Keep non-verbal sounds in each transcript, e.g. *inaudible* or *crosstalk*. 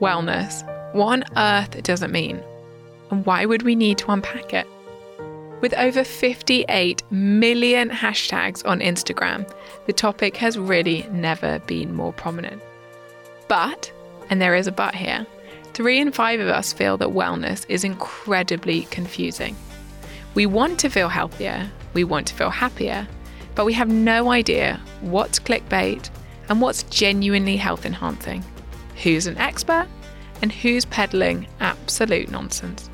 Wellness. What on earth does it mean? And why would we need to unpack it? With over 58 million hashtags on Instagram, the topic has really never been more prominent. But, and there is a but here, three in five of us feel that wellness is incredibly confusing. We want to feel healthier, we want to feel happier, but we have no idea what's clickbait and what's genuinely health enhancing, who's an expert, and who's peddling absolute nonsense.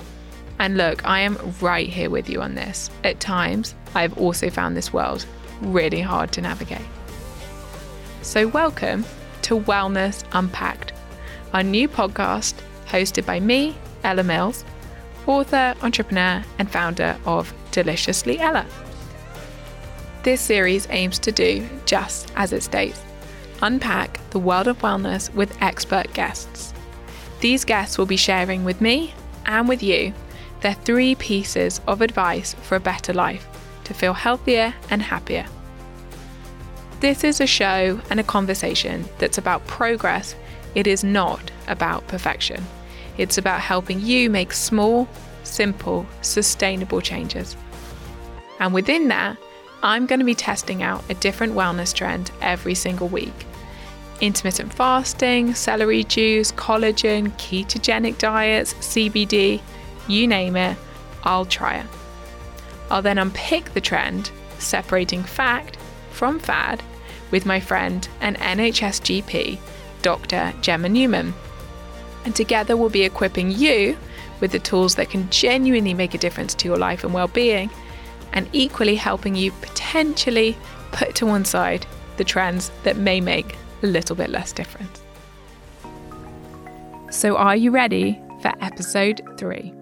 And look, I am right here with you on this. At times, I have also found this world really hard to navigate. So, welcome to Wellness Unpacked, our new podcast hosted by me, Ella Mills, author, entrepreneur, and founder of Deliciously Ella. This series aims to do just as it states unpack the world of wellness with expert guests. These guests will be sharing with me and with you their three pieces of advice for a better life to feel healthier and happier. This is a show and a conversation that's about progress. It is not about perfection. It's about helping you make small, simple, sustainable changes. And within that, I'm going to be testing out a different wellness trend every single week. Intermittent fasting, celery juice, collagen, ketogenic diets, CBD, you name it, I'll try it. I'll then unpick the trend, separating fact from fad, with my friend and NHS GP, Dr. Gemma Newman. And together we'll be equipping you with the tools that can genuinely make a difference to your life and well being, and equally helping you potentially put to one side the trends that may make a little bit less difference. So, are you ready for episode three?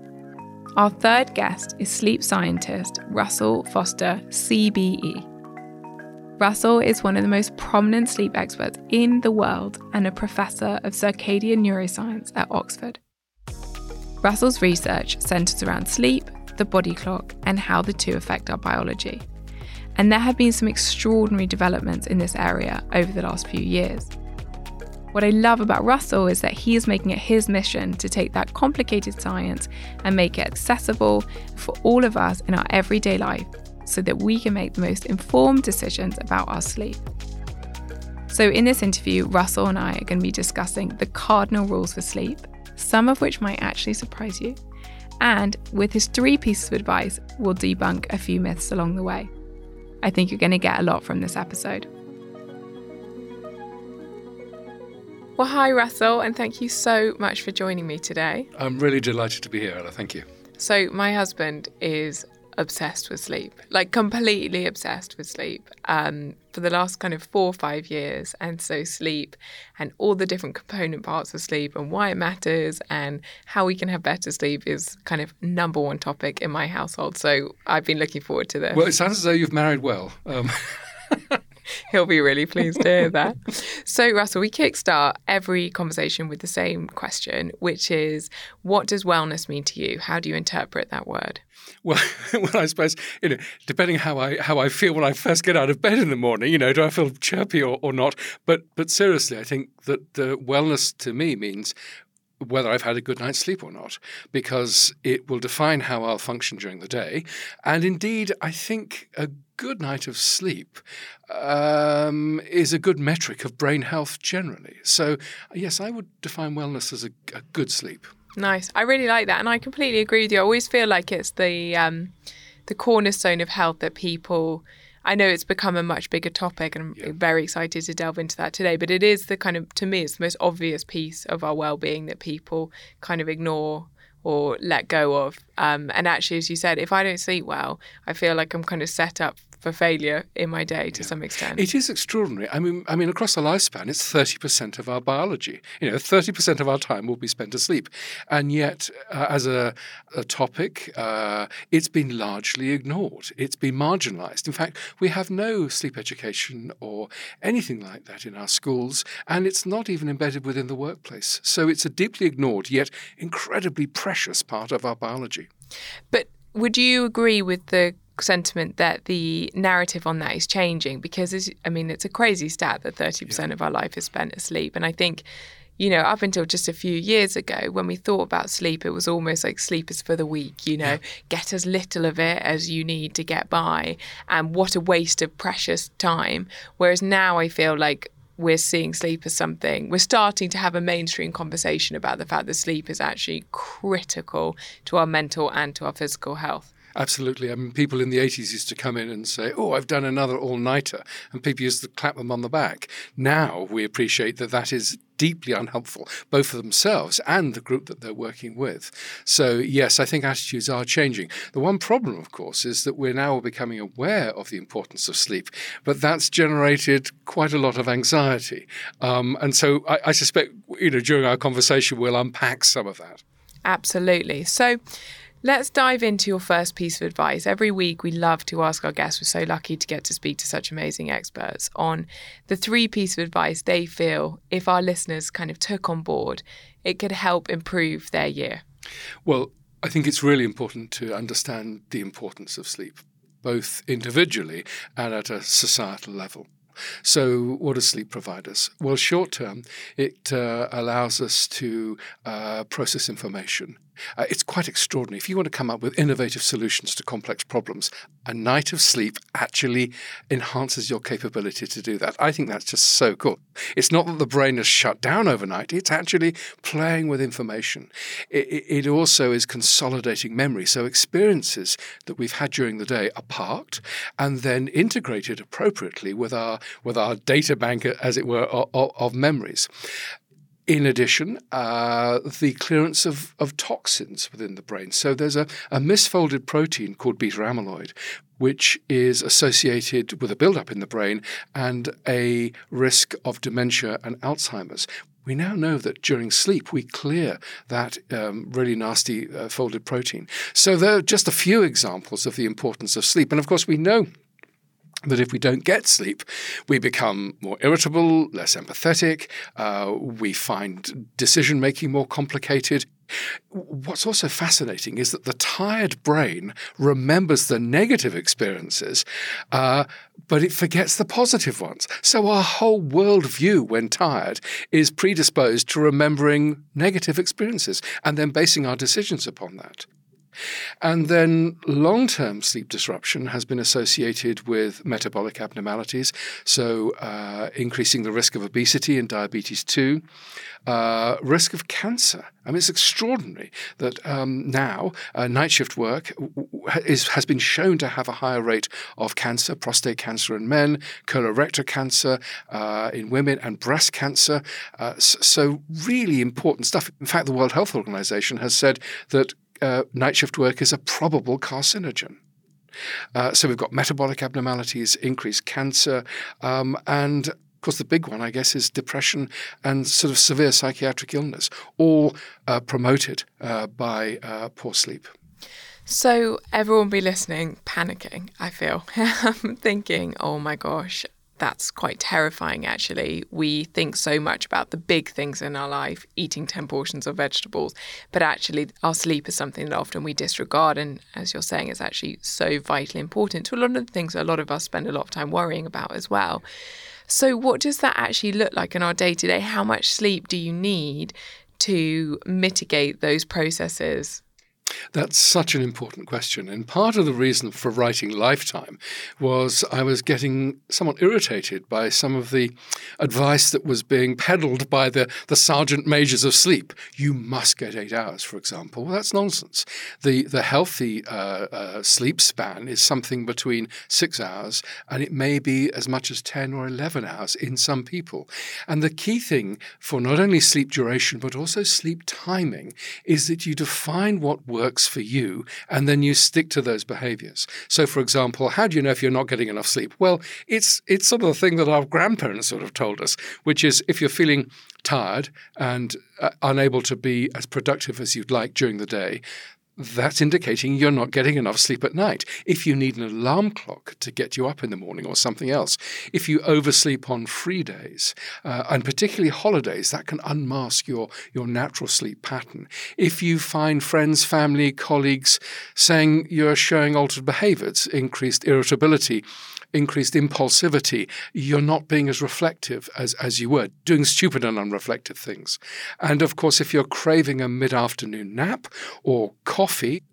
Our third guest is sleep scientist Russell Foster, CBE. Russell is one of the most prominent sleep experts in the world and a professor of circadian neuroscience at Oxford. Russell's research centers around sleep, the body clock, and how the two affect our biology. And there have been some extraordinary developments in this area over the last few years. What I love about Russell is that he is making it his mission to take that complicated science and make it accessible for all of us in our everyday life so that we can make the most informed decisions about our sleep. So, in this interview, Russell and I are going to be discussing the cardinal rules for sleep, some of which might actually surprise you. And with his three pieces of advice, we'll debunk a few myths along the way. I think you're going to get a lot from this episode. Well, hi, Russell, and thank you so much for joining me today. I'm really delighted to be here, Ella. Thank you. So, my husband is obsessed with sleep, like completely obsessed with sleep um, for the last kind of four or five years. And so, sleep and all the different component parts of sleep and why it matters and how we can have better sleep is kind of number one topic in my household. So, I've been looking forward to this. Well, it sounds as though you've married well. Um. *laughs* *laughs* He'll be really pleased to hear that. so, Russell, we kickstart every conversation with the same question, which is what does wellness mean to you? How do you interpret that word? Well, *laughs* well, I suppose you know, depending how I how I feel when I first get out of bed in the morning, you know, do I feel chirpy or, or not? But but seriously, I think that the wellness to me means whether I've had a good night's sleep or not, because it will define how I'll function during the day. And indeed, I think a good night of sleep um, is a good metric of brain health generally. So, yes, I would define wellness as a, a, good sleep. Nice. I really like that, and I completely agree with you. I always feel like it's the um, the cornerstone of health that people. I know it's become a much bigger topic, and I'm yeah. very excited to delve into that today. But it is the kind of, to me, it's the most obvious piece of our well-being that people kind of ignore or let go of. Um, and actually, as you said, if I don't sleep well, I feel like I'm kind of set up for failure in my day to yeah. some extent. It is extraordinary. I mean, I mean, across a lifespan, it's thirty percent of our biology. You know, thirty percent of our time will be spent asleep, and yet, uh, as a, a topic, uh, it's been largely ignored. It's been marginalised. In fact, we have no sleep education or anything like that in our schools, and it's not even embedded within the workplace. So it's a deeply ignored yet incredibly precious part of our biology. But would you agree with the sentiment that the narrative on that is changing because I mean it's a crazy stat that 30% yeah. of our life is spent asleep and I think you know, up until just a few years ago, when we thought about sleep, it was almost like sleep is for the weak, you know, get as little of it as you need to get by. And what a waste of precious time. Whereas now I feel like we're seeing sleep as something, we're starting to have a mainstream conversation about the fact that sleep is actually critical to our mental and to our physical health. Absolutely. I mean, people in the 80s used to come in and say, Oh, I've done another all nighter. And people used to clap them on the back. Now we appreciate that that is deeply unhelpful, both for themselves and the group that they're working with. So, yes, I think attitudes are changing. The one problem, of course, is that we're now becoming aware of the importance of sleep, but that's generated quite a lot of anxiety. Um, and so I, I suspect, you know, during our conversation, we'll unpack some of that. Absolutely. So, Let's dive into your first piece of advice. Every week, we love to ask our guests, we're so lucky to get to speak to such amazing experts on the three pieces of advice they feel, if our listeners kind of took on board, it could help improve their year. Well, I think it's really important to understand the importance of sleep, both individually and at a societal level. So, what does sleep provide us? Well, short term, it uh, allows us to uh, process information uh, it's quite extraordinary. If you want to come up with innovative solutions to complex problems, a night of sleep actually enhances your capability to do that. I think that's just so cool. It's not that the brain is shut down overnight, it's actually playing with information. It, it also is consolidating memory. So experiences that we've had during the day are parked and then integrated appropriately with our, with our data bank, as it were, of, of memories. In addition, uh, the clearance of, of toxins within the brain. So there's a, a misfolded protein called beta amyloid, which is associated with a buildup in the brain and a risk of dementia and Alzheimer's. We now know that during sleep we clear that um, really nasty uh, folded protein. So there are just a few examples of the importance of sleep. And of course, we know that if we don't get sleep, we become more irritable, less empathetic, uh, we find decision making more complicated. What's also fascinating is that the tired brain remembers the negative experiences, uh, but it forgets the positive ones. So our whole worldview, when tired, is predisposed to remembering negative experiences and then basing our decisions upon that. And then long term sleep disruption has been associated with metabolic abnormalities, so uh, increasing the risk of obesity and diabetes too. Uh, risk of cancer. I mean, it's extraordinary that um, now uh, night shift work is, has been shown to have a higher rate of cancer, prostate cancer in men, colorectal cancer uh, in women, and breast cancer. Uh, so, really important stuff. In fact, the World Health Organization has said that uh, night shift work is a probable carcinogen. Uh, so we've got metabolic abnormalities, increased cancer, um, and of course, the big one, I guess, is depression and sort of severe psychiatric illness, all uh, promoted uh, by uh, poor sleep. So, everyone be listening, panicking, I feel, *laughs* thinking, oh my gosh, that's quite terrifying, actually. We think so much about the big things in our life, eating 10 portions of vegetables, but actually, our sleep is something that often we disregard. And as you're saying, it's actually so vitally important to a lot of the things a lot of us spend a lot of time worrying about as well. So, what does that actually look like in our day to day? How much sleep do you need to mitigate those processes? That's such an important question. And part of the reason for writing Life Time was I was getting somewhat irritated by some of the advice that was being peddled by the, the sergeant majors of sleep. You must get eight hours, for example. Well, that's nonsense. The, the healthy uh, uh, sleep span is something between six hours and it may be as much as 10 or 11 hours in some people. And the key thing for not only sleep duration but also sleep timing is that you define what works works for you, and then you stick to those behaviors. So, for example, how do you know if you're not getting enough sleep? Well, it's it's sort of the thing that our grandparents sort of told us, which is if you're feeling tired and uh, unable to be as productive as you'd like during the day, that's indicating you're not getting enough sleep at night. If you need an alarm clock to get you up in the morning or something else, if you oversleep on free days, uh, and particularly holidays, that can unmask your, your natural sleep pattern. If you find friends, family, colleagues saying you're showing altered behaviors, increased irritability, increased impulsivity, you're not being as reflective as, as you were, doing stupid and unreflective things. And of course, if you're craving a mid afternoon nap or coffee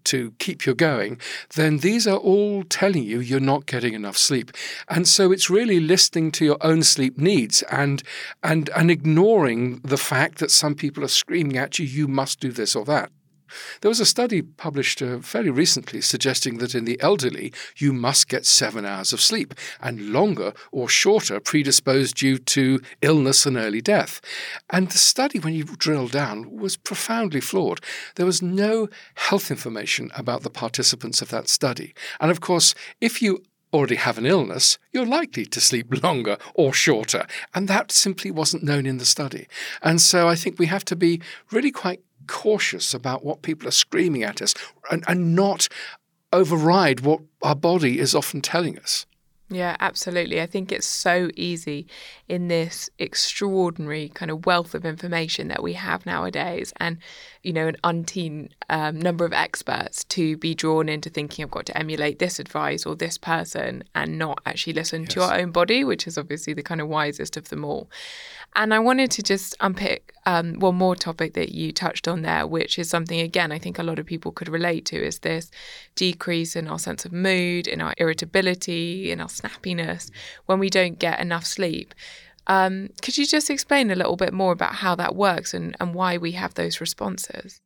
to keep you going, then these are all telling you you're not getting enough sleep. And so it's really listening to your own sleep needs and and and ignoring the fact that some people are screaming at you, you must do this or that. There was a study published uh, fairly recently suggesting that in the elderly, you must get seven hours of sleep, and longer or shorter predisposed due to illness and early death. And the study, when you drill down, was profoundly flawed. There was no health information about the participants of that study. And of course, if you already have an illness, you're likely to sleep *laughs* longer or shorter. And that simply wasn't known in the study. And so I think we have to be really quite cautious about what people are screaming at us and, and not override what our body is often telling us. Yeah, absolutely. I think it's so easy in this extraordinary kind of wealth of information that we have nowadays, and you know, an umpteen um, number of experts to be drawn into thinking I've got to emulate this advice or this person, and not actually listen yes. to our own body, which is obviously the kind of wisest of them all. And I wanted to just unpick um, one more topic that you touched on there, which is something, again, I think a lot of people could relate to is this decrease in our sense of mood, in our irritability, in our snappiness when we don't get enough sleep. Um, could you just explain a little bit more about how that works and, and why we have those responses?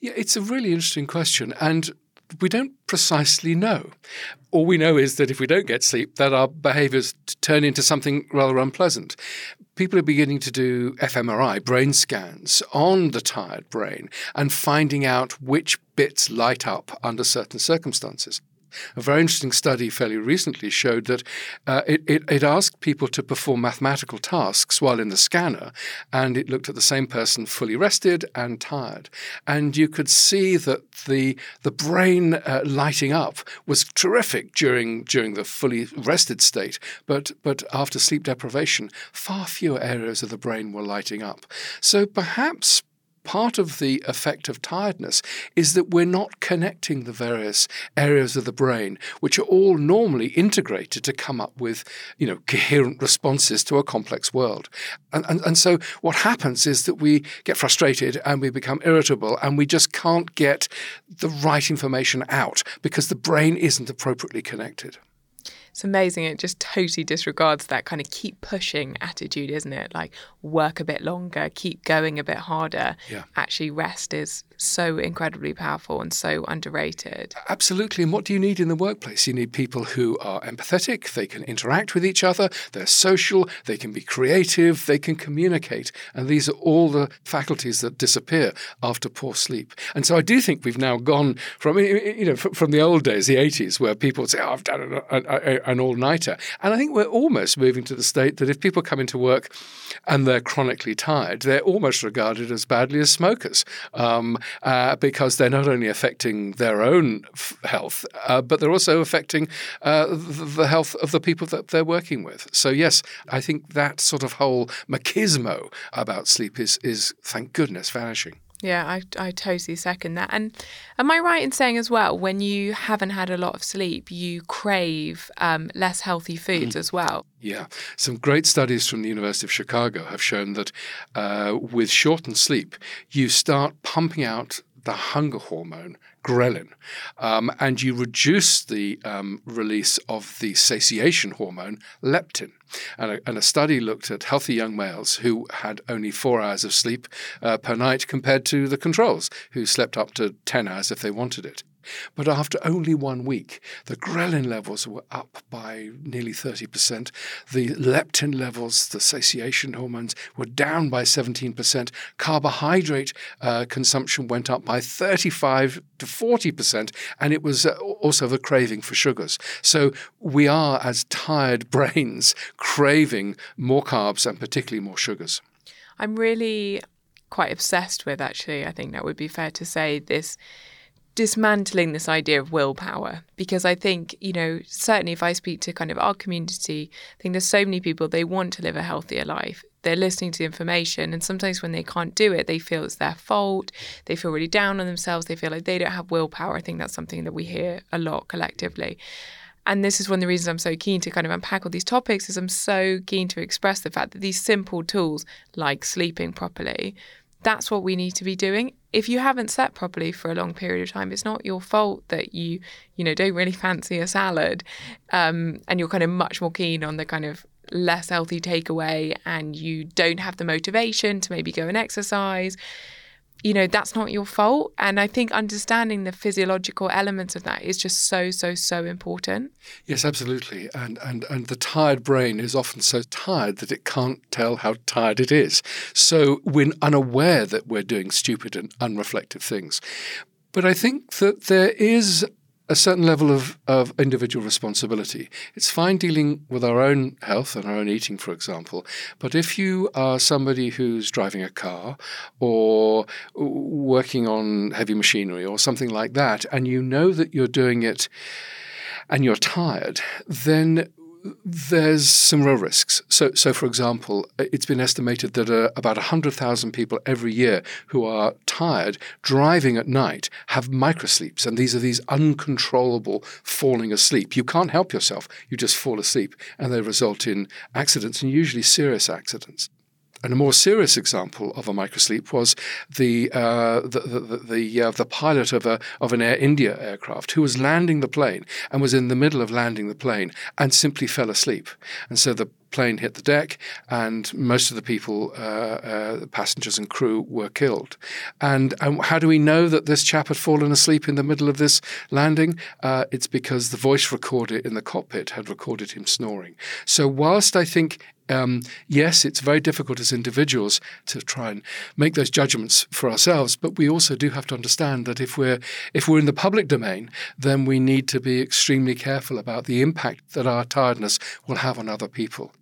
Yeah, it's a really interesting question. And we don't precisely know. All we know is that if we don't get sleep, that our behaviors turn into something rather unpleasant. People are beginning to do fMRI, brain scans on the tired brain, and finding out which bits light up under certain circumstances. A very interesting study fairly recently showed that uh, it, it, it, asked people to perform mathematical tasks while in the scanner, and it looked at the same person fully rested and tired. And you could see that the, the brain uh, lighting up was terrific during, during the fully rested state, but, but after sleep deprivation, far fewer areas of the brain were lighting up. So perhaps part of the effect of tiredness is that we're not connecting the various areas of the brain, which are all normally integrated to come up with, you know, coherent responses to a complex world. And, and, and so what happens is that we get frustrated and we become irritable and we just can't get the right information out because the brain isn't appropriately connected it's amazing. It just totally disregards that kind of keep pushing attitude, isn't it? Like work a bit longer, keep going a bit harder. Yeah. Actually, rest is so incredibly powerful and so underrated. Absolutely. And what do you need in the workplace? You need people who are empathetic, they can interact with each other, they're social, they can be creative, they can communicate. And these are all the faculties that disappear after poor sleep. And so I do think we've now gone from, you know, from the old days, the 80s, where people would say, oh, I've done an, an all nighter. And I think we're almost moving to the state that if people come into work and they're chronically tired, they're almost regarded as badly as smokers. Um, uh, because they're not only affecting their own f- health, uh, but they're also affecting uh, the health of the people that they're working with. So yes, I think that sort of whole machismo about sleep is is thank goodness vanishing. Yeah, I, I totally second that. And am I right in saying as well, when you haven't had a lot of sleep, you crave um, less healthy foods as well? Yeah. Some great studies from the University of Chicago have shown that uh, with shortened sleep, you start pumping out the hunger hormone, ghrelin, um, and you reduce the um, release of the satiation hormone, leptin. And a, and a, study looked at healthy young males who had only four hours of sleep uh, per night compared to the controls, who slept up to 10 hours if they wanted it. But after only one week, the ghrelin levels were up by nearly 30%. The leptin levels, the satiation hormones, were down by 17%. Carbohydrate uh, consumption went up by 35 to 40%. And it was uh, also the craving for sugars. So we are, as tired *laughs* brains, craving more carbs and particularly more sugars. I'm really quite obsessed with, actually, I think that would be fair to say, this dismantling this idea of willpower because I think, you know, certainly if I speak to kind of our community, I think there's so many people they want to live a healthier life. They're listening to the information and sometimes when they can't do it, they feel it's their fault. They feel really down on themselves. They feel like they don't have willpower. I think that's something that we hear a lot collectively. And this is one of the reasons I'm so keen to kind of unpack all these topics is I'm so keen to express the fact that these simple tools like sleeping properly that's what we need to be doing. If you haven't slept properly for a long period of time, it's not your fault that you, you know, don't really *laughs* fancy a salad, um, and you're kind of much more keen on the kind of less healthy takeaway, and you don't have the motivation to maybe go and exercise you know, that's not your fault. And I think understanding the physiological elements of that is just so, so, so important. Yes, absolutely. And and and the tired brain is often so tired that it can't tell how tired it is. So we're unaware that we're doing stupid and unreflective things. But I think that there is a certain level of, of individual responsibility. It's fine dealing with our own health and our own eating, for example, but if you are somebody who's driving a car or working on heavy machinery or something like that, and you know that you're doing it and you're tired, then there's some real risks. So, so for example, it's been estimated that uh, about 100,000 people every year who are tired driving at night have microsleeps, and these are these uncontrollable falling asleep. You can't help yourself; you just fall asleep, and they result in accidents, and usually serious accidents. And a more serious example of a microsleep was the uh, the the the, uh, the, pilot of a of an Air India aircraft who was landing the plane and was in the middle of landing the plane and simply fell asleep. And so the plane hit the deck, and most of the people, uh, uh, passengers and crew, were killed. And, and, how do we know that this chap had fallen asleep in the middle of this landing? Uh, it's because the voice recorder in the cockpit had recorded him snoring. So, whilst I think um, yes, it's very difficult as individuals to try and make those judgments for ourselves, but we also do have to understand that if we're if we're in the public domain, then we need to be extremely careful about the impact that our tiredness will have on other people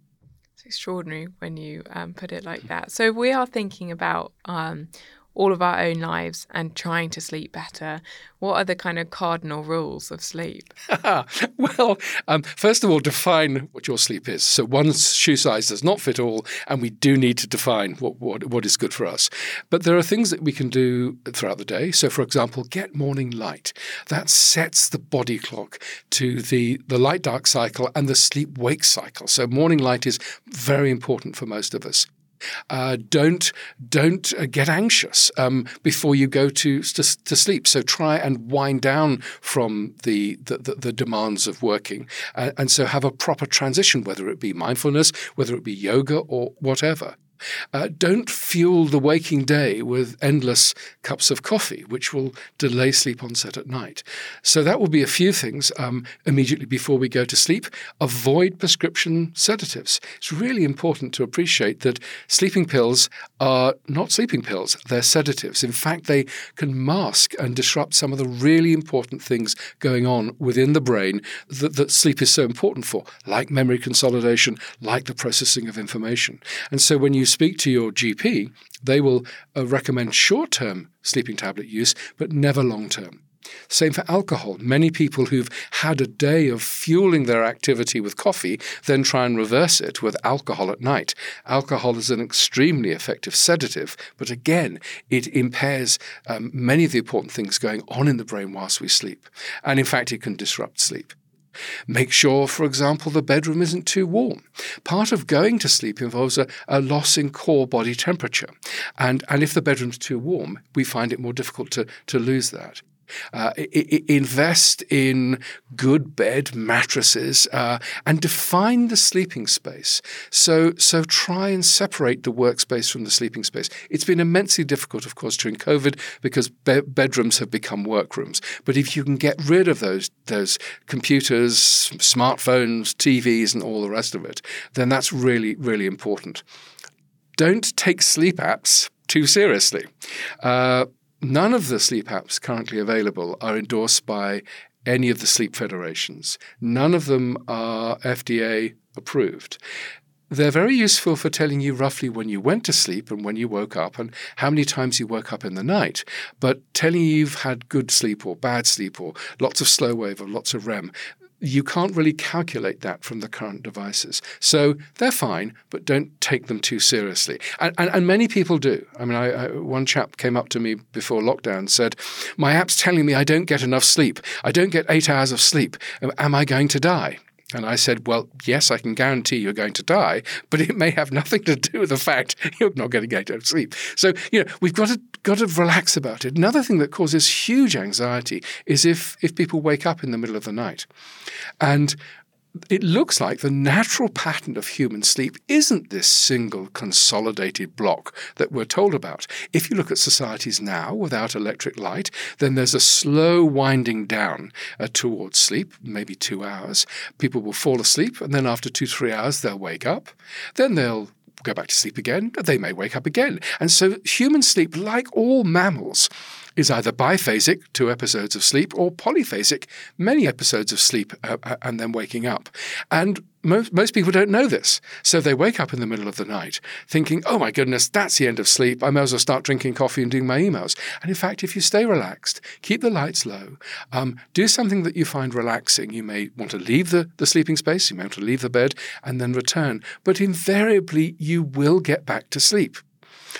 It's extraordinary when you um, put it like that. So we are thinking about um, all of our own lives and trying to sleep better, what are the kind of cardinal rules of sleep? *laughs* well, um, first of all, define what your sleep is. So one shoe size does not fit all, and we do need to define what, what, what is good for us. But there are things that we can do throughout the day. So, for example, get morning light. That sets the body clock to the, the light dark cycle and the sleep wake cycle. So, morning light is very important for most of us. Uh, don't don't uh, get anxious um, before you go to, to, to sleep. So try and wind down from the the, the, the demands of working, uh, and so have a proper transition, whether it be mindfulness, whether it be yoga or whatever. Uh, don't fuel the waking day with endless cups of coffee, which will delay sleep onset at night. So, that will be a few things um, immediately before we go to sleep. Avoid prescription sedatives. It's really important to appreciate that sleeping pills are not sleeping pills, they're sedatives. In fact, they can mask and disrupt some of the really important things going on within the brain that, that sleep is so important for, like memory consolidation, like the processing of information. And so, when you speak to your GP, they will uh, recommend short term sleeping tablet use, but never long term. Same for alcohol. Many people who've had a day of fueling their activity with coffee then try and reverse it with alcohol at night. Alcohol is an extremely effective sedative, but again, it impairs um, many of the important things going on in the brain whilst we sleep. And in fact, it can disrupt sleep. Make sure, for example, the bedroom isn't too warm. Part of going to sleep involves a, a, loss in core body temperature. And, and if the bedroom's too warm, we find it more difficult to, to lose that. Uh, invest in good bed mattresses uh, and define the sleeping space. So, so try and separate the workspace from the sleeping space. It's been immensely difficult, of course, during COVID because be- bedrooms have become workrooms. But if you can get rid of those those computers, smartphones, TVs, and all the rest of it, then that's really really important. Don't take sleep apps too seriously. Uh, None of the sleep apps currently available are endorsed by any of the sleep federations. None of them are FDA approved. they're very useful for telling you roughly when you went to sleep and when you woke up and how many times you woke up in the night. But telling you you've had good sleep or bad sleep or lots of slow wave or lots of REM, you can't really calculate that from the current devices. So they're fine, but don't take them too seriously. And, and, and many people do. I mean, I, I, one chap came up to me before lockdown and said, My app's telling me I don't get enough sleep. I don't get eight hours of sleep. Am I going to die? And I said, Well, yes, I can guarantee you're going to die, but it may have nothing to do with the fact *laughs* you're not getting eight hours of sleep. So, you know, we've got to got to relax about it. Another thing that causes huge anxiety is if if people wake up in the middle of the night. And it looks like the natural pattern of human sleep isn't this single consolidated block that we're told about. If you look at societies now without electric light, then there's a slow winding down uh, towards sleep, maybe two hours. People will fall asleep, and then after two, three hours, they'll wake up. Then they'll go back to sleep again. They may wake up again. And so human sleep, like all mammals, is either biphasic, two episodes of sleep, or polyphasic, many episodes of sleep uh, uh, and then waking up. And most, most people don't know this. So they wake up in the middle of the night thinking, oh my goodness, that's the end of sleep. I may as well start drinking coffee and doing my emails. And in fact, if you stay relaxed, keep the lights low, um, do something that you find relaxing. You may want to leave the, the sleeping space, you may want to leave the bed and then return. But invariably, you will get back to sleep.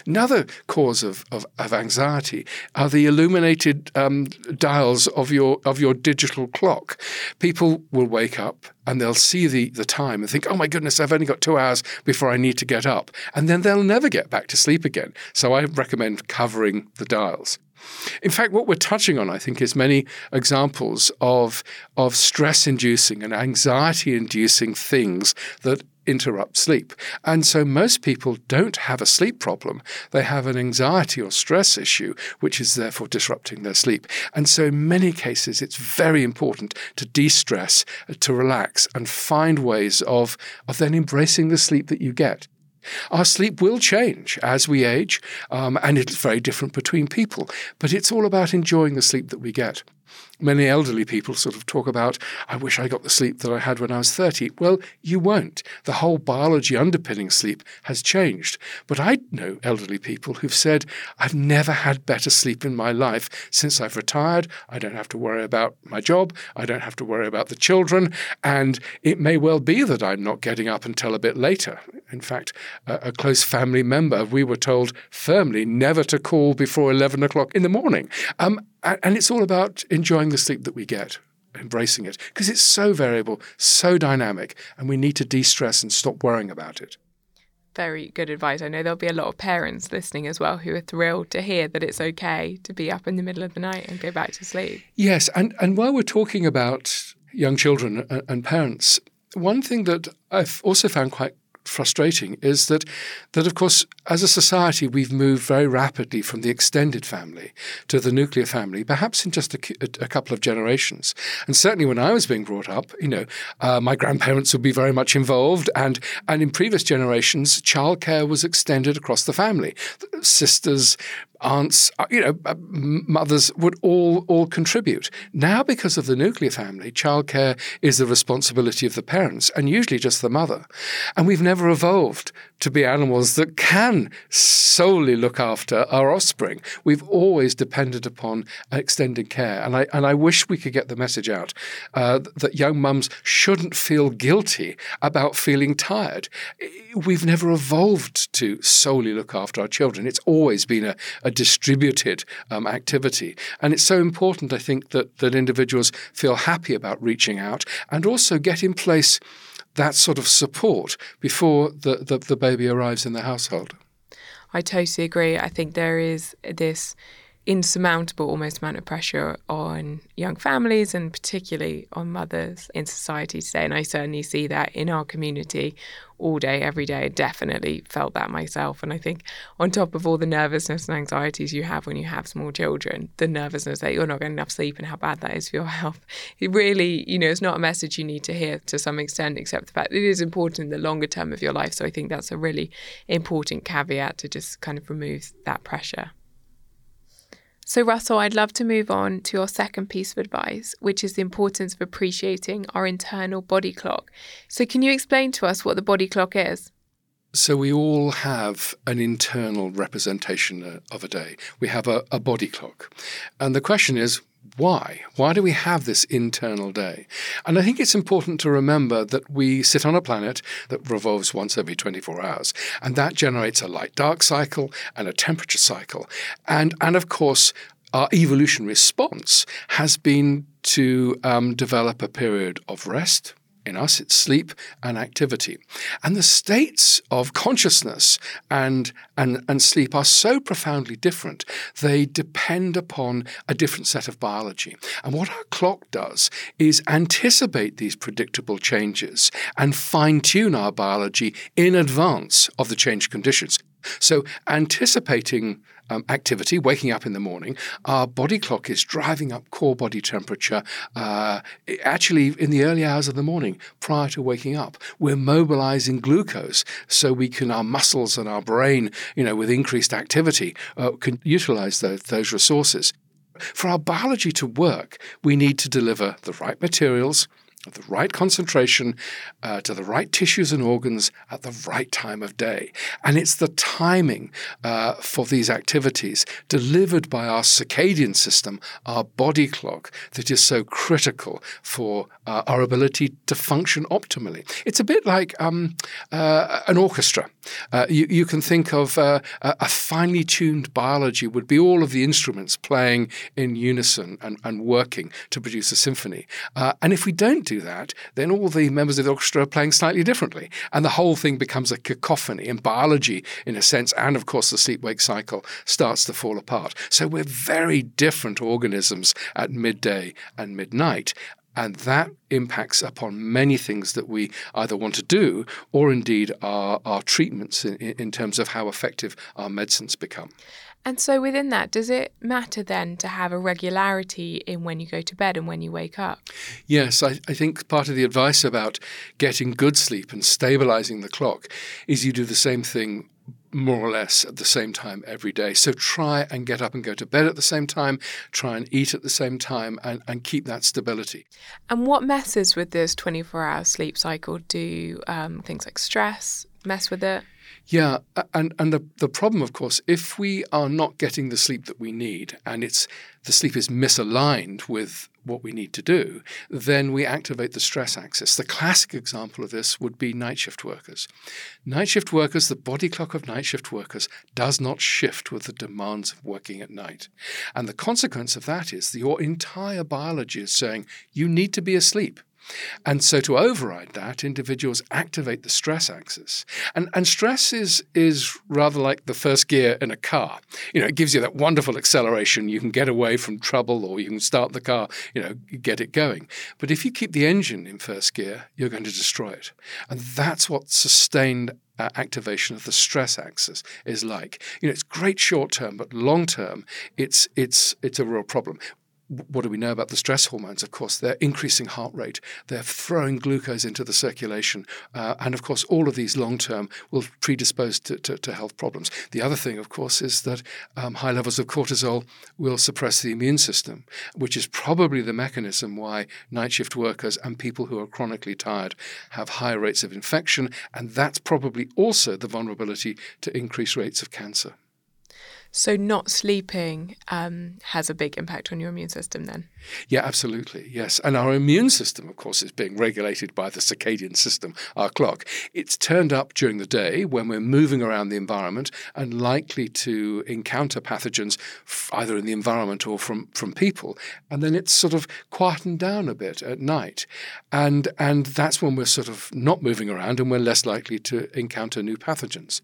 Another cause of, of, of anxiety are the illuminated um, dials of your of your digital clock. People will wake up and they'll see the, the time and think, oh my goodness, I've only got two hours before I need to get up. And then they'll never get back to sleep again. So I recommend covering the dials. In fact, what we're touching on, I think, is many examples of, of stress inducing and anxiety inducing things that interrupt sleep. And so most people don't have a sleep problem. They have an anxiety or stress issue, which is therefore disrupting their sleep. And so in many cases, it's very important to de stress, to relax, and find ways of, of then embracing the sleep that you get. Our sleep will change as we age, um, and it's very different between people, but it's all about enjoying the sleep that we get many elderly people sort of talk about, I wish I got the sleep that I had when I was 30. Well, you won't. The whole biology underpinning sleep has changed. But I know elderly people who've said, I've never had better sleep in my life since I've retired. I don't have to worry about my job. I don't have to worry about the children. And it may well be that I'm not getting up until a bit later. In fact, a, a close family member, we were told firmly never to call before 11 o'clock in the morning. Um, and it's all about enjoying the sleep that we get, embracing it, because it's so variable, so dynamic, and we need to de stress and stop worrying about it. Very good advice. I know there'll be a lot of parents listening as well who are thrilled to hear that it's okay to be up in the middle of the night and go back to sleep. Yes, and, and while we're talking about young children and, and parents, one thing that I've also found quite frustrating is that that of course as a society we've moved very rapidly from the extended family to the nuclear family perhaps in just a, a couple of generations. And certainly when I was being brought up you know uh, my grandparents would be very much involved and and in previous generations childcare was extended across the family. Sisters aunts, uh, you know, uh, mothers would all all contribute. Now, because of the nuclear family, childcare is the responsibility of the parents and usually just the mother. And we've never evolved to be animals that can solely look after our offspring. We've always depended upon extended care, and I and I wish we could get the message out uh, that young mums shouldn't feel guilty about feeling tired. We've never evolved to solely look after our children. It's always been a, a distributed um, activity, and it's so important, I think, that that individuals feel happy about reaching out and also get in place that sort of support before the, the, the baby arrives in the household. I totally agree. I think there is this insurmountable almost amount of pressure on young families and particularly on mothers in society today. And I certainly see that in our community all day, every day. I definitely felt that myself. And I think on top of all the nervousness and anxieties you have when you have small children, the nervousness that you're not getting enough sleep and how bad that is for your *laughs* health, it really, you know, it's not a message you need to hear to some extent, except the fact it is important in the longer term of your life. So I think that's a really important caveat to just kind of remove that pressure. So, Russell, I'd love to move on to your second piece of advice, which is the importance of appreciating our internal body clock. So, can you explain to us what the body clock is? So we all have an internal representation uh, of a day. We have a, a body clock. And the question is, why? Why do we have this internal day? And I think it's important to remember that we sit on a planet that revolves once every 24 hours, and that generates a light dark cycle and a temperature cycle. And, and of course, our evolution response has been to um, develop a period of rest, in us, it's sleep and activity. And the states of consciousness and, and, and sleep are so profoundly different. They depend upon a different set of biology. And what our clock does is anticipate these predictable changes and fine tune our biology in advance of the changed conditions. So, anticipating um, activity, waking up in the morning, our body clock is driving up core body temperature uh, actually in the early hours of the morning prior to waking up. We're mobilizing glucose so we can, our muscles and our brain, you know, with increased activity, uh, can utilize those, those resources. For our biology to work, we need to deliver the right materials the right concentration uh, to the right tissues and organs at the right time of day. And it's the timing uh, for these activities delivered by our circadian system, our body clock, that is so critical for uh, our ability to function optimally. It's a bit like um, uh, an orchestra. Uh, you, you, can think of uh, a finely tuned biology would be all of the instruments playing in unison and, and working to produce a symphony. and if we don't do that, then all the members of the orchestra are playing slightly differently. And the whole thing becomes a cacophony. in biology, in a sense, and of course the sleep wake cycle starts to fall apart. So we're very different organisms at midday and midnight. And that impacts upon many things that we either want to do or indeed our, our treatments in, in terms of how effective our medicines become. And so, within that, does it matter then to have a regularity in when you go to bed and when you wake up? Yes, I, I, think part of the advice about getting good sleep and stabilizing the clock is you do the same thing more or less at the same time every day. So try and get up and go to bed at the same time, try and eat at the same time, and, and keep that stability. And what messes with this 24 hour sleep cycle? Do um, things like stress mess with it? Yeah, and and the the problem, of course, if we are not getting the sleep that we need, and it's the sleep is misaligned with what we need to do, then we activate the stress axis. The classic example of this would be night shift workers. Night shift workers, the body clock of night shift workers does not shift with the demands of working at night. And the consequence of that is that your entire biology is saying you need to be asleep. And so to override that, individuals activate the stress axis. And, and stress is, is rather like the first gear in a car. You know, it gives you that wonderful acceleration. You can get away from trouble or you can start the car, you know, get it going. But if you keep the engine in first gear, you're going to destroy it. And that's what sustained uh, activation of the stress axis is like. You know, it's great short term, but long term, it's it's it's a real problem what do we know about the stress hormones? Of course, they're increasing heart rate, they're throwing glucose into the circulation, uh, and of course, all of these long term will predispose to, to, to, health problems. The other thing, of course, is that um, high levels of cortisol will suppress the immune system, which is probably the mechanism why night shift workers and people who are chronically tired have higher rates of infection, and that's probably also the vulnerability to increased rates of cancer. So, not sleeping um, has a big impact on your immune system then? Yeah, absolutely. Yes. And our immune system, of course, is being regulated by the circadian system, our clock. It's turned up during the day when we're moving around the environment and likely to encounter pathogens either in the environment or from, from people. And then it's sort of quietened down a bit at night. And, and that's when we're sort of not moving around and we're less likely to encounter new pathogens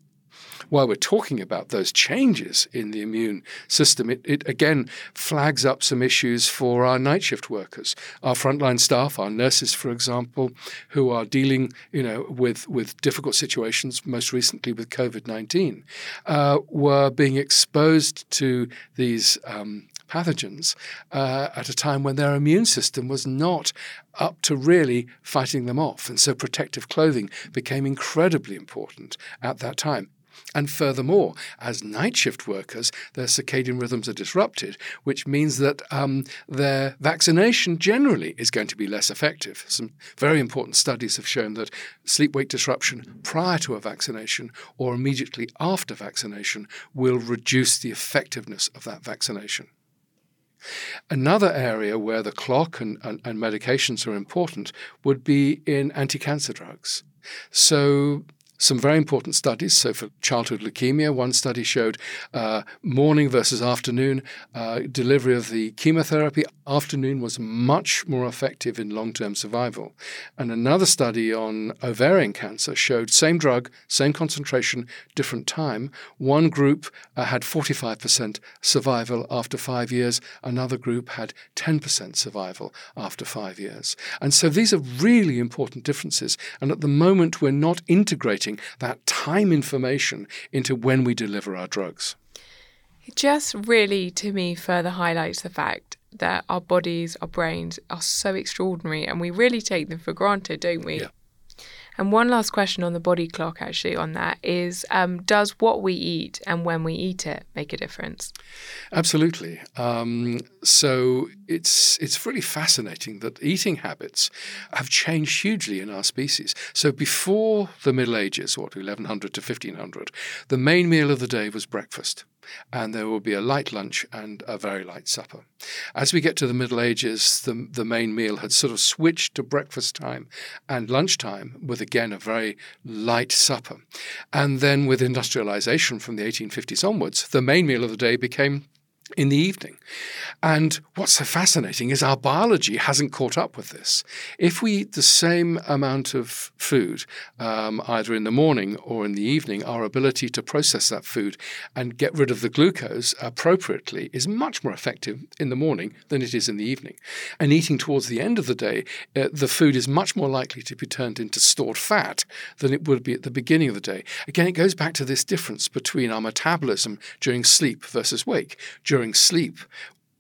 while we're talking about those changes in the immune system, it, it again flags up some issues for our night shift workers, our frontline staff, our nurses, for example, who are dealing, you know, with with difficult situations. Most recently with COVID nineteen, uh, were being exposed to these. Um, pathogens uh, at a time when their immune system was not up to really fighting them off. And so protective clothing became incredibly important at that time. And furthermore, as night shift workers, their circadian rhythms are disrupted, which means that um, their vaccination generally is going to be less effective. Some very important studies have shown that sleep wake disruption prior to a vaccination or immediately after vaccination will reduce the effectiveness of that vaccination. Another area where the clock and, and, and medications are important would be in anti cancer drugs. So, some very important studies. So, for childhood leukemia, one study showed uh, morning versus afternoon uh, delivery of the chemotherapy. Afternoon was much more effective in long term survival. And another study on ovarian cancer showed same drug, same concentration, different time. One group uh, had 45% survival after five years, another group had 10% survival after five years. And so these are really important differences. And at the moment, we're not integrating that time information into when we deliver our drugs. It just really, to me, further highlights the fact that our bodies, our brains are so extraordinary and we really take them for granted, don't we? Yeah. And one last question on the body clock, actually, on that is um, Does what we eat and when we eat it make a difference? Absolutely. Um, so it's, it's really fascinating that eating habits have changed hugely in our species. So before the Middle Ages, what, 1100 to 1500, the main meal of the day was breakfast and there will be a light lunch and a very light supper. As we get to the Middle Ages, the, the main meal had sort of switched to breakfast time and lunchtime, with again a very light supper. And then with industrialization from the 1850s onwards, the main meal of the day became in the evening. And what's so fascinating is our biology hasn't caught up with this. If we eat the same amount of food, um, either in the morning or in the evening, our ability to process that food and get rid of the glucose appropriately is much more effective in the morning than it is in the evening. And eating towards the end of the day, uh, the food is much more likely to be turned into stored fat than it would be at the beginning of the day. Again, it goes back to this difference between our metabolism during sleep versus wake. During during sleep,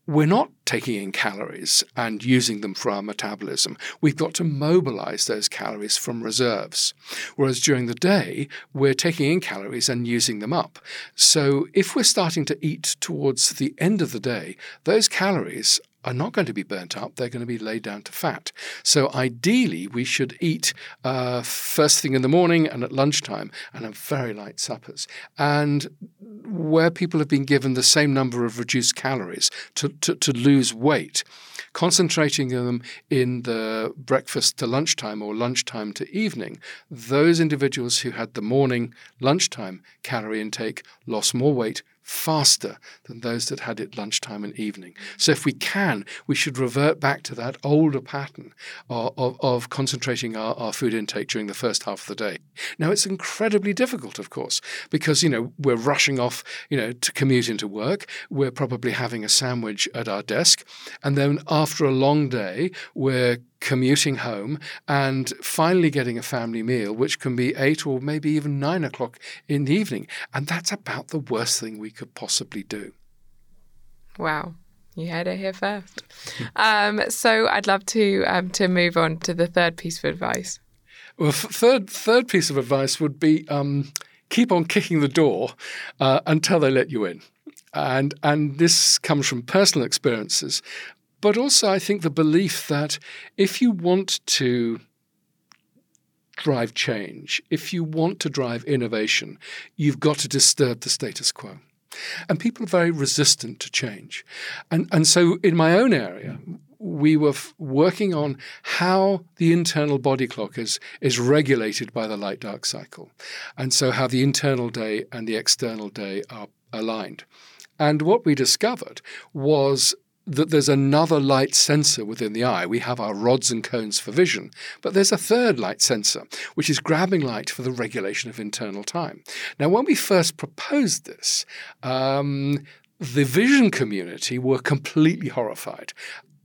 we're not taking in calories and using them for our metabolism. We've got to mobilize those calories from reserves. Whereas during the day, we're taking in calories and using them up. So if we're starting to eat towards the end of the day, those calories are not going to be burnt up, they're going to be laid down to fat. So ideally, we should eat uh, first thing in the morning and at lunchtime and have very light suppers. And where people have been given the same number of reduced calories to, to, to lose weight, concentrating them in the breakfast to lunchtime or lunchtime to evening, those individuals who had the morning lunchtime calorie intake lost more weight faster than those that had it lunchtime and evening. So, if we can, we should revert back to that older pattern of, of, of, concentrating our, our food intake during the first half of the day. Now, it's incredibly difficult, of course, because you know we're rushing off, you know, to commute into work. We're probably having a sandwich at our desk, and then after a long day, we're commuting home and finally getting a family meal, which can be eight or maybe even nine o'clock in the evening. And that's about the worst thing we could possibly do. Wow. You heard it here first. Um, so I'd love to um, to move on to the third piece of advice. Well, f- third third piece of advice would be um, keep on kicking the door uh, until they let you in and and this comes from personal experiences but also I think the belief that if you want to drive change, if you want to drive innovation, you've got to disturb the status quo. And people are very resistant to change. And, and so in my own area, we were f- working on how the internal body clock is, is regulated by the light dark cycle. And so how the internal day and the external day are aligned. And what we discovered was that there's another light sensor within the eye. We have our rods and cones for vision, but there's a third light sensor, which is grabbing light for the regulation of internal time. Now, when we first proposed this, um, the vision community were completely horrified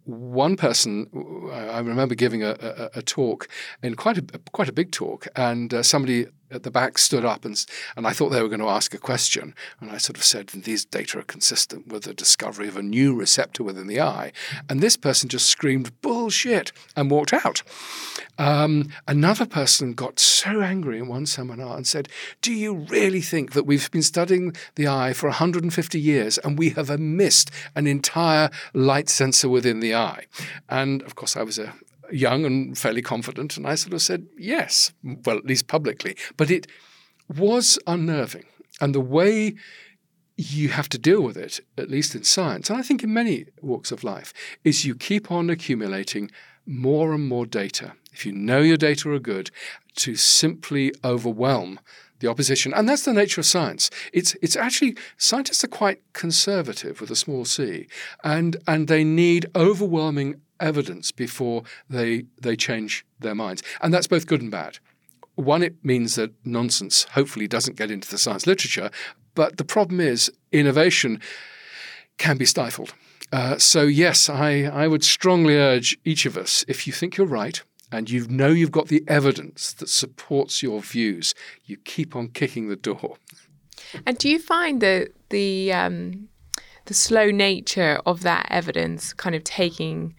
one person I remember giving a, a, a, talk in quite a quite a big talk, and uh, somebody at the back stood up and, and I thought they were going to ask a question. And I sort of said, these data are consistent with the discovery of a new receptor within the eye. And this person just screamed, bullshit, and walked out. Um, another person got so angry in one seminar and said, Do you really think that we've been studying the eye for 150 years and we have missed an entire light sensor within the eye? And of course, I was a, young and fairly confident, and I sort of said yes, well, at least publicly. But it was unnerving. And the way you have to deal with it, at least in science, and I think in many walks of life, is you keep on accumulating more and more data. If you know your data are good, to simply overwhelm the opposition. And that's the nature of science. It's it's actually scientists are quite conservative with a small c, and and they need overwhelming evidence before they they change their minds. And that's both good and bad. One, it means that nonsense hopefully doesn't get into the science literature, but the problem is innovation can be stifled. Uh, so yes, I, I would strongly urge each of us, if you think you're right, and you know you've got the evidence that supports your views, you keep on kicking the door. And do you find that the um, the slow nature of that evidence kind of taking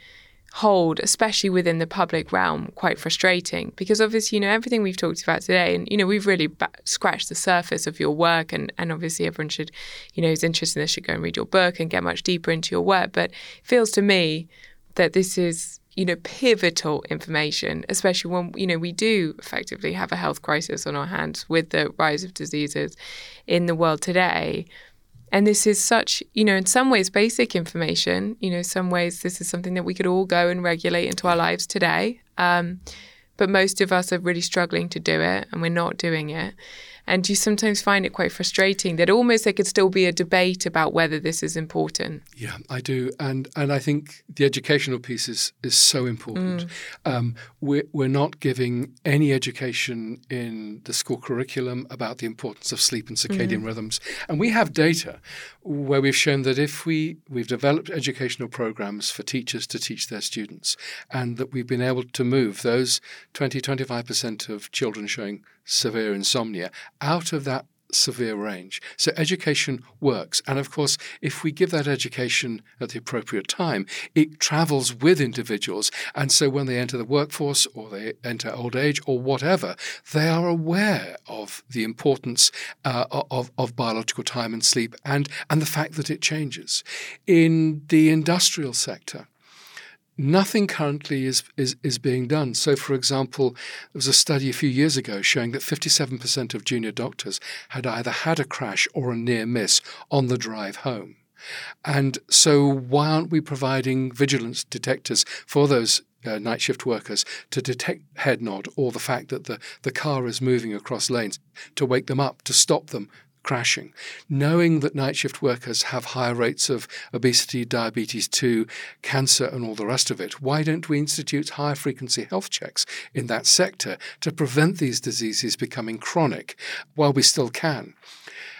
hold, especially within the public realm, quite frustrating because obviously, you know, everything we've talked about today, and, you know, we've really ba- scratched the surface of your work. And, and obviously, everyone should, you know, who's interested in this should go and read your book and get much deeper into your work. But it feels to me that this is you know, pivotal information, especially when, you know, we do effectively have a health crisis on our hands with the rise of diseases in the world today. And this is such, you know, in some ways basic information. You know, some ways this is something that we could all go and regulate into our lives today. Um, but most of us are really struggling to do it and we're not doing it. And you sometimes find it quite frustrating that almost there could still be a debate about whether this is important. Yeah, I do, and and I think the educational piece is is so important. Mm. Um, we're we're not giving any education in the school curriculum about the importance of sleep and circadian mm. rhythms, and we have data where we've shown that if we we've developed educational programs for teachers to teach their students, and that we've been able to move those 20 25 percent of children showing severe insomnia out of that severe range. So education works. And of course, if we give that education at the appropriate time, it travels with individuals. And so when they enter the workforce or they enter old age or whatever, they are aware of the importance uh, of, of biological time and sleep and, and the fact that it changes. In the industrial sector, nothing currently is, is, is being done. So, for example, there was a study a few years ago showing that 57% of junior doctors had either had a crash or a near miss on the drive home. And so, why aren't we providing vigilance detectors for those uh, night shift workers to detect head nod or the fact that the, the car is moving across lanes to wake them up, to stop them, crashing. Knowing that night shift workers have higher rates of obesity, diabetes 2, cancer, and all the rest of it, why don't we institute higher frequency health checks in that sector to prevent these diseases becoming chronic while we still can?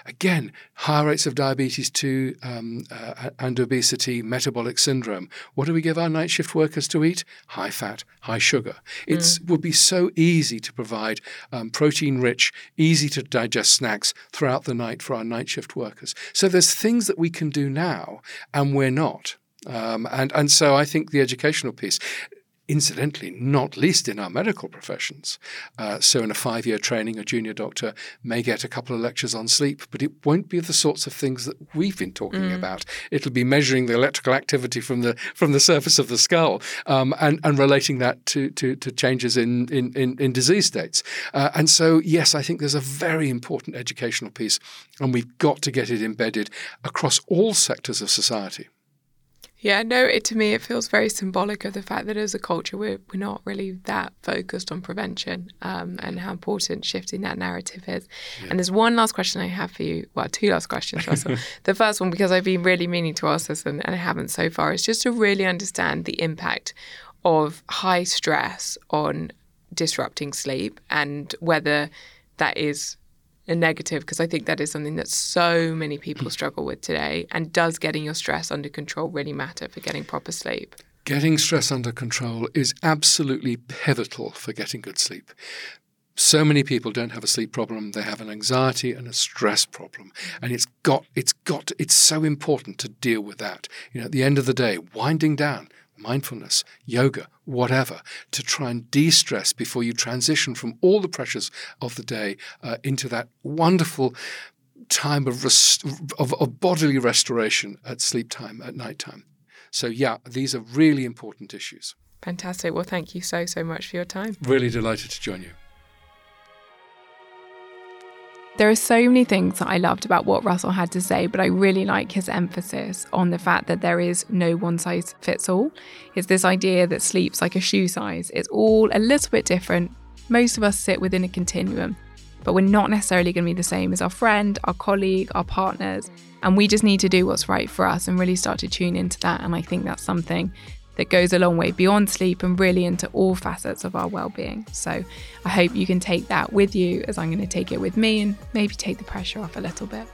Again, higher rates of diabetes 2 um, uh, and obesity, metabolic syndrome. What do we give our night shift workers to eat? High fat, high sugar. It mm. would be so easy to provide um, protein rich, easy to digest snacks throughout the night for our night shift workers. So there's things that we can do now, and we're not. Um, and and so I think the educational piece incidentally, not least in our medical professions. Uh, so, in a five year training, a junior doctor may get a couple of lectures on sleep, but it won't be the sorts of things that we've been talking mm. about. It'll be measuring the electrical activity from the from the surface of the skull um, and, and relating that to, to, to changes in, in, in, in, disease states. Uh, and so, yes, I think there's a very important educational piece, and we've got to get it embedded across all sectors of society. Yeah, no, it to me it feels very symbolic of the fact that as a culture we're we're not really that focused on prevention um, and how important shifting that narrative is. Yeah. And there's one last question I have for you. Well, two last questions, Russell. *laughs* the first one, because I've been really meaning to ask this and, and I haven't so far, is just to really understand the impact of high stress on disrupting sleep and whether that is a negative because I think that is something that so many people hmm. struggle with today. And does getting your stress under control really matter for getting proper sleep? Getting stress under control is absolutely pivotal for getting good sleep. so many people don't have a sleep problem they have an anxiety and a stress problem and it's got it's got it's so important to deal with that you know at the end of the day winding down mindfulness yoga whatever to try and de-stress before you transition from all the pressures of the day uh, into that wonderful time of, rest- of, of bodily restoration at sleep time at night time so yeah these are really important issues Fantastic. Well, thank you so, so much for your time. really delighted to join you There are so many things that I loved about what Russell had to say, but I really like his emphasis on the fact that there is no one size fits all. It's this idea that sleep's like a shoe size, it's all a little bit different. Most of us sit within a continuum, but we're not necessarily going to be the same as our friend, our colleague, our partners. And we just need to do what's right for us and really start to tune into that. And I think that's something that goes a long way beyond sleep and really into all facets of our well-being. So I hope you can take that with you as I'm going to take it with me and maybe take the pressure off a little bit.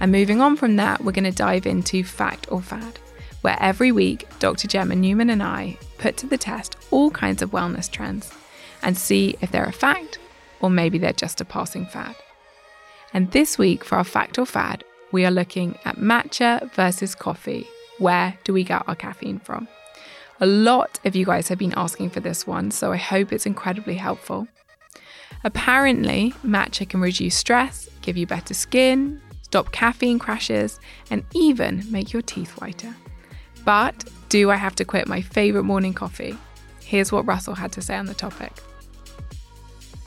And moving on from that, we're going to dive into fact or fad, where every week Dr. Gemma Newman and I put to the test all kinds of wellness trends and see if they're a fact or maybe they're just a passing fad. And this week for our fact or fad, we are looking at matcha versus coffee where do we get our caffeine from? A lot of you guys have been asking for this one, so I hope it's incredibly helpful. Apparently, matcha can reduce stress, give you better skin, stop caffeine crashes, and even make your teeth whiter. But do I have to quit my favourite morning coffee? Here's what Russell had to say on the topic.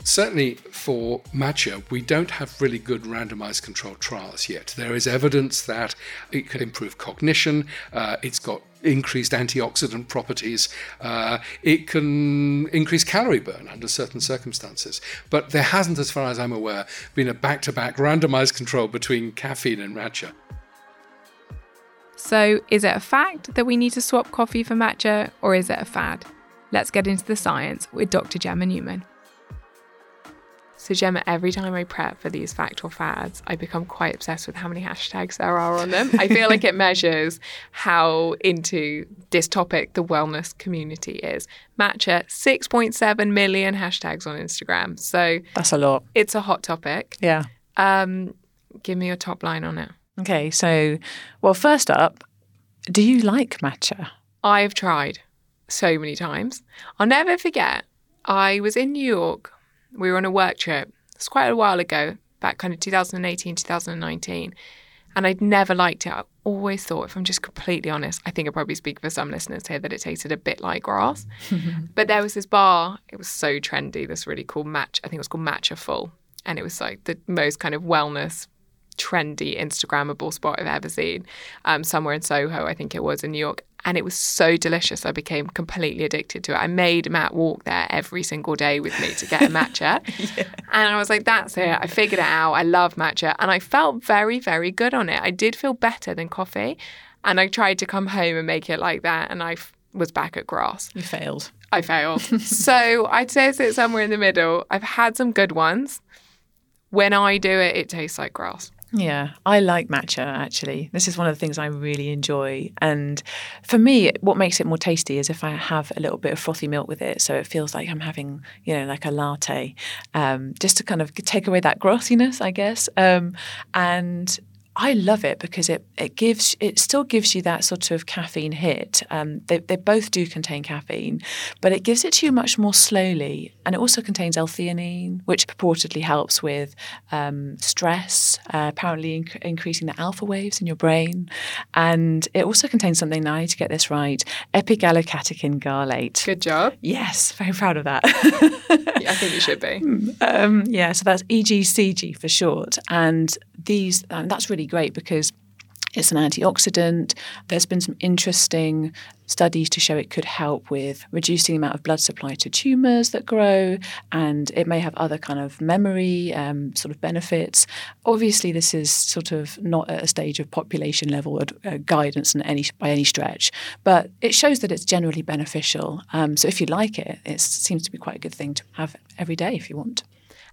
Certainly for matcha, we don't have really good randomized controlled trials yet. There is evidence that it can improve cognition, uh, it's got increased antioxidant properties, uh, it can increase calorie burn under certain circumstances. But there hasn't, as far as I'm aware, been a back to back randomized control between caffeine and matcha. So, is it a fact that we need to swap coffee for matcha, or is it a fad? Let's get into the science with Dr. Gemma Newman. So, Gemma, every time I prep for these fact or fads, I become quite obsessed with how many hashtags there are on them. I feel like it *laughs* measures how into this topic the wellness community is. Matcha, 6.7 million hashtags on Instagram. So, That's a lot. it's a hot topic. Yeah. Um, give me your top line on it. Okay. So, well, first up, do you like matcha? I've tried so many times. I'll never forget, I was in New York we were on a work trip. It's quite a while ago, back kind of 2018, 2019. And I'd never liked it. I always thought, if I'm just completely honest, I think I probably speak for some listeners here that it tasted a bit like grass. *laughs* but there was this bar, it was so trendy, this really cool match. I think it was called Matchaful. And it was like the most kind of wellness, trendy, Instagrammable spot I've ever seen. Um, somewhere in Soho, I think it was in New York and it was so delicious. I became completely addicted to it. I made Matt walk there every single day with me to get a matcha. *laughs* yeah. And I was like, that's it. I figured it out. I love matcha. And I felt very, very good on it. I did feel better than coffee. And I tried to come home and make it like that. And I f- was back at grass. You failed. I failed. *laughs* so I'd say it's somewhere in the middle. I've had some good ones. When I do it, it tastes like grass. Yeah, I like matcha actually. This is one of the things I really enjoy. And for me, what makes it more tasty is if I have a little bit of frothy milk with it. So it feels like I'm having, you know, like a latte, um, just to kind of take away that grossiness, I guess. Um, and I love it because it it gives it still gives you that sort of caffeine hit. Um, they they both do contain caffeine, but it gives it to you much more slowly, and it also contains L-theanine, which purportedly helps with um, stress, uh, apparently inc- increasing the alpha waves in your brain, and it also contains something. Now I need to get this right: epigallocatechin gallate. Good job. Yes, very proud of that. *laughs* I think you should be. Um, yeah, so that's EGCG for short, and these um, that's really great because it's an antioxidant. There's been some interesting studies to show it could help with reducing the amount of blood supply to tumours that grow, and it may have other kind of memory um, sort of benefits. Obviously, this is sort of not at a stage of population level uh, guidance in any, by any stretch, but it shows that it's generally beneficial. Um, so if you like it, it seems to be quite a good thing to have every day if you want.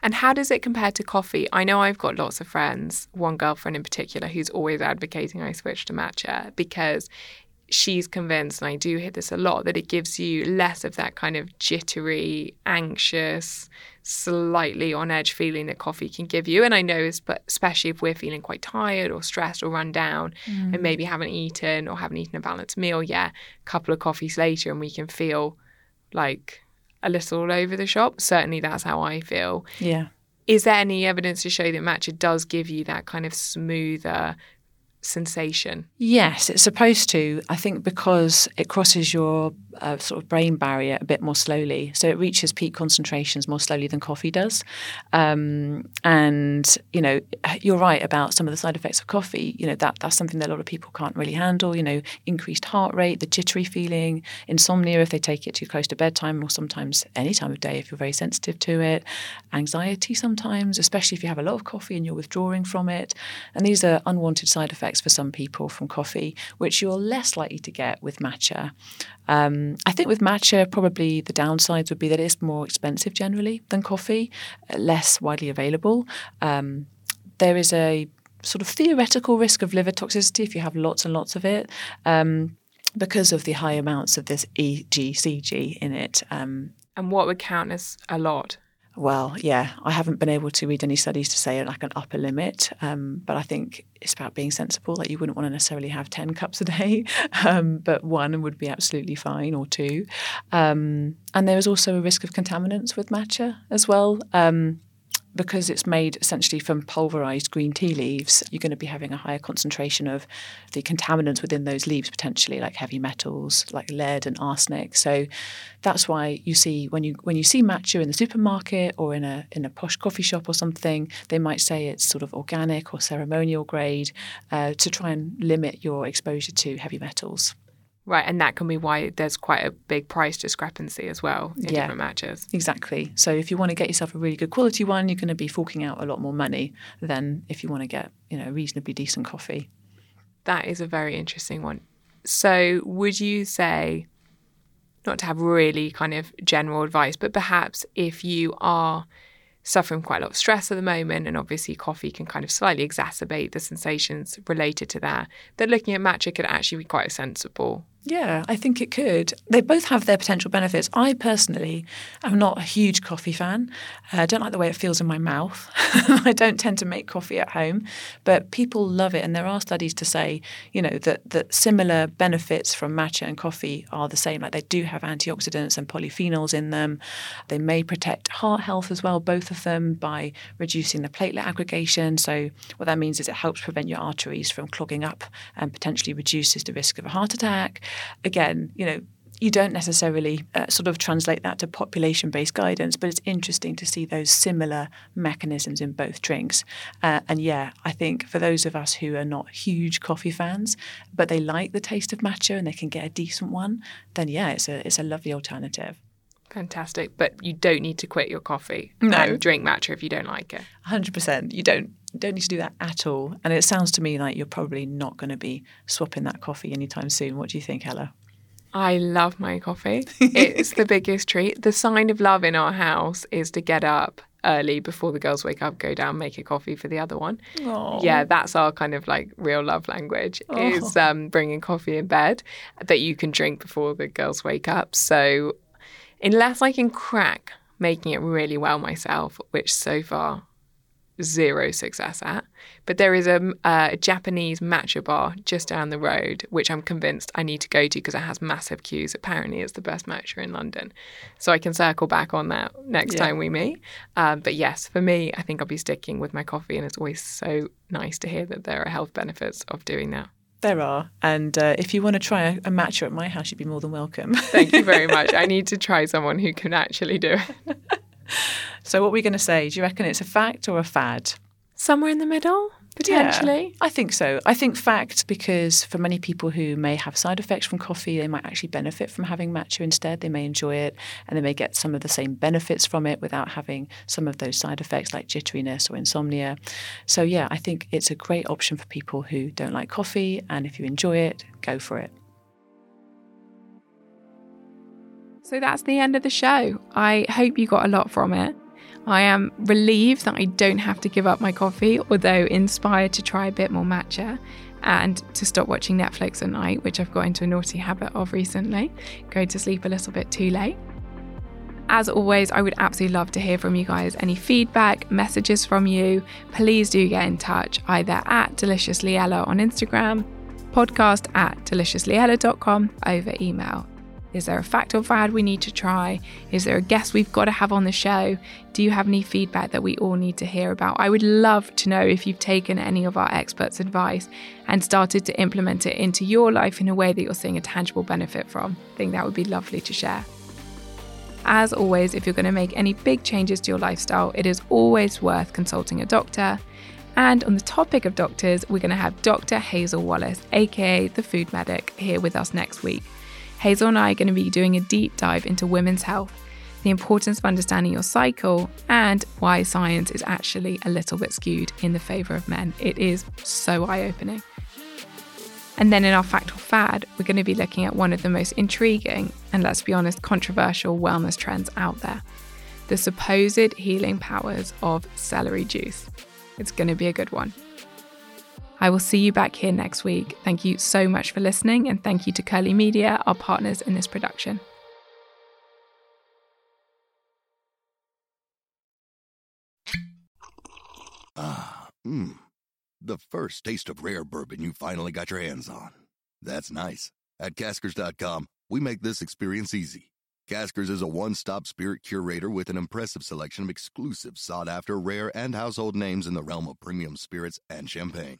And how does it compare to coffee? I know I've got lots of friends, one girlfriend in particular, who's always advocating I switch to matcha because she's convinced, and I do hear this a lot, that it gives you less of that kind of jittery, anxious, slightly on edge feeling that coffee can give you. And I know, especially if we're feeling quite tired or stressed or run down mm. and maybe haven't eaten or haven't eaten a balanced meal yet, a couple of coffees later, and we can feel like a little all over the shop. Certainly, that's how I feel. Yeah. Is there any evidence to show that matcha does give you that kind of smoother, sensation? Yes, it's supposed to. I think because it crosses your uh, sort of brain barrier a bit more slowly, so it reaches peak concentrations more slowly than coffee does. Um, and you know, you're right about some of the side effects of coffee. You know that that's something that a lot of people can't really handle. You know, increased heart rate, the jittery feeling, insomnia if they take it too close to bedtime, or sometimes any time of day if you're very sensitive to it, anxiety sometimes, especially if you have a lot of coffee and you're withdrawing from it. And these are unwanted side effects effects for some people from coffee, which you're less likely to get with matcha. Um, I think with matcha, probably the downsides would be that it's more expensive generally than coffee, less widely available. Um, there is a sort of theoretical risk of liver toxicity if you have lots and lots of it. Um, because of the high amounts of this EGCG in it. Um, and what would count as a lot? Well, yeah, I haven't been able to read any studies to say like an upper limit, um, but I think it's about being sensible. Like you wouldn't want to necessarily have ten cups a day, *laughs* um, but one would be absolutely fine, or two. Um, and there is also a risk of contaminants with matcha as well. Because it's made essentially from pulverized green tea leaves, you're going to be having a higher concentration of the contaminants within those leaves potentially, like heavy metals, like lead and arsenic. So that's why you see when you when you see matcha in the supermarket or in a in a posh coffee shop or something, they might say it's sort of organic or ceremonial grade uh, to try and limit your exposure to heavy metals. Right, and that can be why there's quite a big price discrepancy as well in yeah, different matchas. Exactly. So if you want to get yourself a really good quality one, you're going to be forking out a lot more money than if you want to get, you know, reasonably decent coffee. That is a very interesting one. So would you say not to have really kind of general advice, but perhaps if you are suffering quite a lot of stress at the moment, and obviously coffee can kind of slightly exacerbate the sensations related to that, that looking at matcha could actually be quite a sensible yeah, I think it could. They both have their potential benefits. I personally am not a huge coffee fan. Uh, I don't like the way it feels in my mouth. *laughs* I don't tend to make coffee at home, but people love it. And there are studies to say, you know, that, that similar benefits from matcha and coffee are the same. Like they do have antioxidants and polyphenols in them. They may protect heart health as well, both of them, by reducing the platelet aggregation. So what that means is it helps prevent your arteries from clogging up and potentially reduces the risk of a heart attack again, you know, you don't necessarily uh, sort of translate that to population based guidance, but it's interesting to see those similar mechanisms in both drinks. Uh, and yeah, I think for those of us who are not huge coffee fans, but they like the taste of matcha and they can get a decent one, then yeah, it's a, it's a lovely alternative. Fantastic. But you don't need to quit your coffee no. and drink matcha if you don't like it. 100%. You don't don't need to do that at all. And it sounds to me like you're probably not going to be swapping that coffee anytime soon. What do you think, Ella? I love my coffee. *laughs* It's the biggest treat. The sign of love in our house is to get up early before the girls wake up, go down, make a coffee for the other one. Aww. Yeah, that's our kind of like real love language Aww. is um, bringing coffee in bed that you can drink before the girls wake up. So unless I can crack making it really well myself, which so far zero success at. But there is a, a, Japanese matcha bar just down the road, which I'm convinced I need to go to because it has massive queues. Apparently, it's the best matcha in London. So I can circle back on that next yeah. time we meet. Um, but yes, for me, I think I'll be sticking with my coffee. And it's always so nice to hear that there are health benefits of doing that. There are. And uh, if you want to try a, a matcha at my house, you'd be more than welcome. Thank you very *laughs* much. I need to try someone who can actually do it. *laughs* So, what are we going to say? Do you reckon it's a fact or a fad? Somewhere in the middle, potentially. Yeah, I think so. I think fact because for many people who may have side effects from coffee, they might actually benefit from having matcha instead. They may enjoy it and they may get some of the same benefits from it without having some of those side effects like jitteriness or insomnia. So, yeah, I think it's a great option for people who don't like coffee. And if you enjoy it, go for it. So that's the end of the show. I hope you got a lot from it. I am relieved that I don't have to give up my coffee, although inspired to try a bit more matcha. and to stop watching Netflix at night, which I've got into a naughty habit of recently, going to sleep a little bit too late. As always, I would absolutely love to hear from you guys. Any feedback, messages from you, please do get in touch either at deliciouslyella on Instagram, podcast at deliciouslyella.com over email. Is there a fact or fad we need to try? Is there a guest we've got to have on the show? Do you have any feedback that we all need to hear about? I would love to know if you've taken any of our experts' advice and started to implement it into your life in a way that you're seeing a tangible benefit from. I think that would be lovely to share. As always, if you're going to make any big changes to your lifestyle, it is always worth consulting a doctor. And on the topic of doctors, we're going to have Dr. Hazel Wallace, aka the Food Medic, here with us next week. Hazel and I are going to be doing a deep dive into women's health, the importance of understanding your cycle, and why science is actually a little bit skewed in the favour of men. It is so eye opening. And then in our fact or fad, we're going to be looking at one of the most intriguing and, let's be honest, controversial wellness trends out there the supposed healing powers of celery juice. It's going to be a good one. I will see you back here next week. Thank you so much for listening, and thank you to Curly Media, our partners in this production. Ah, mmm. The first taste of rare bourbon you finally got your hands on. That's nice. At caskers.com, we make this experience easy. Caskers is a one stop spirit curator with an impressive selection of exclusive, sought after, rare, and household names in the realm of premium spirits and champagne.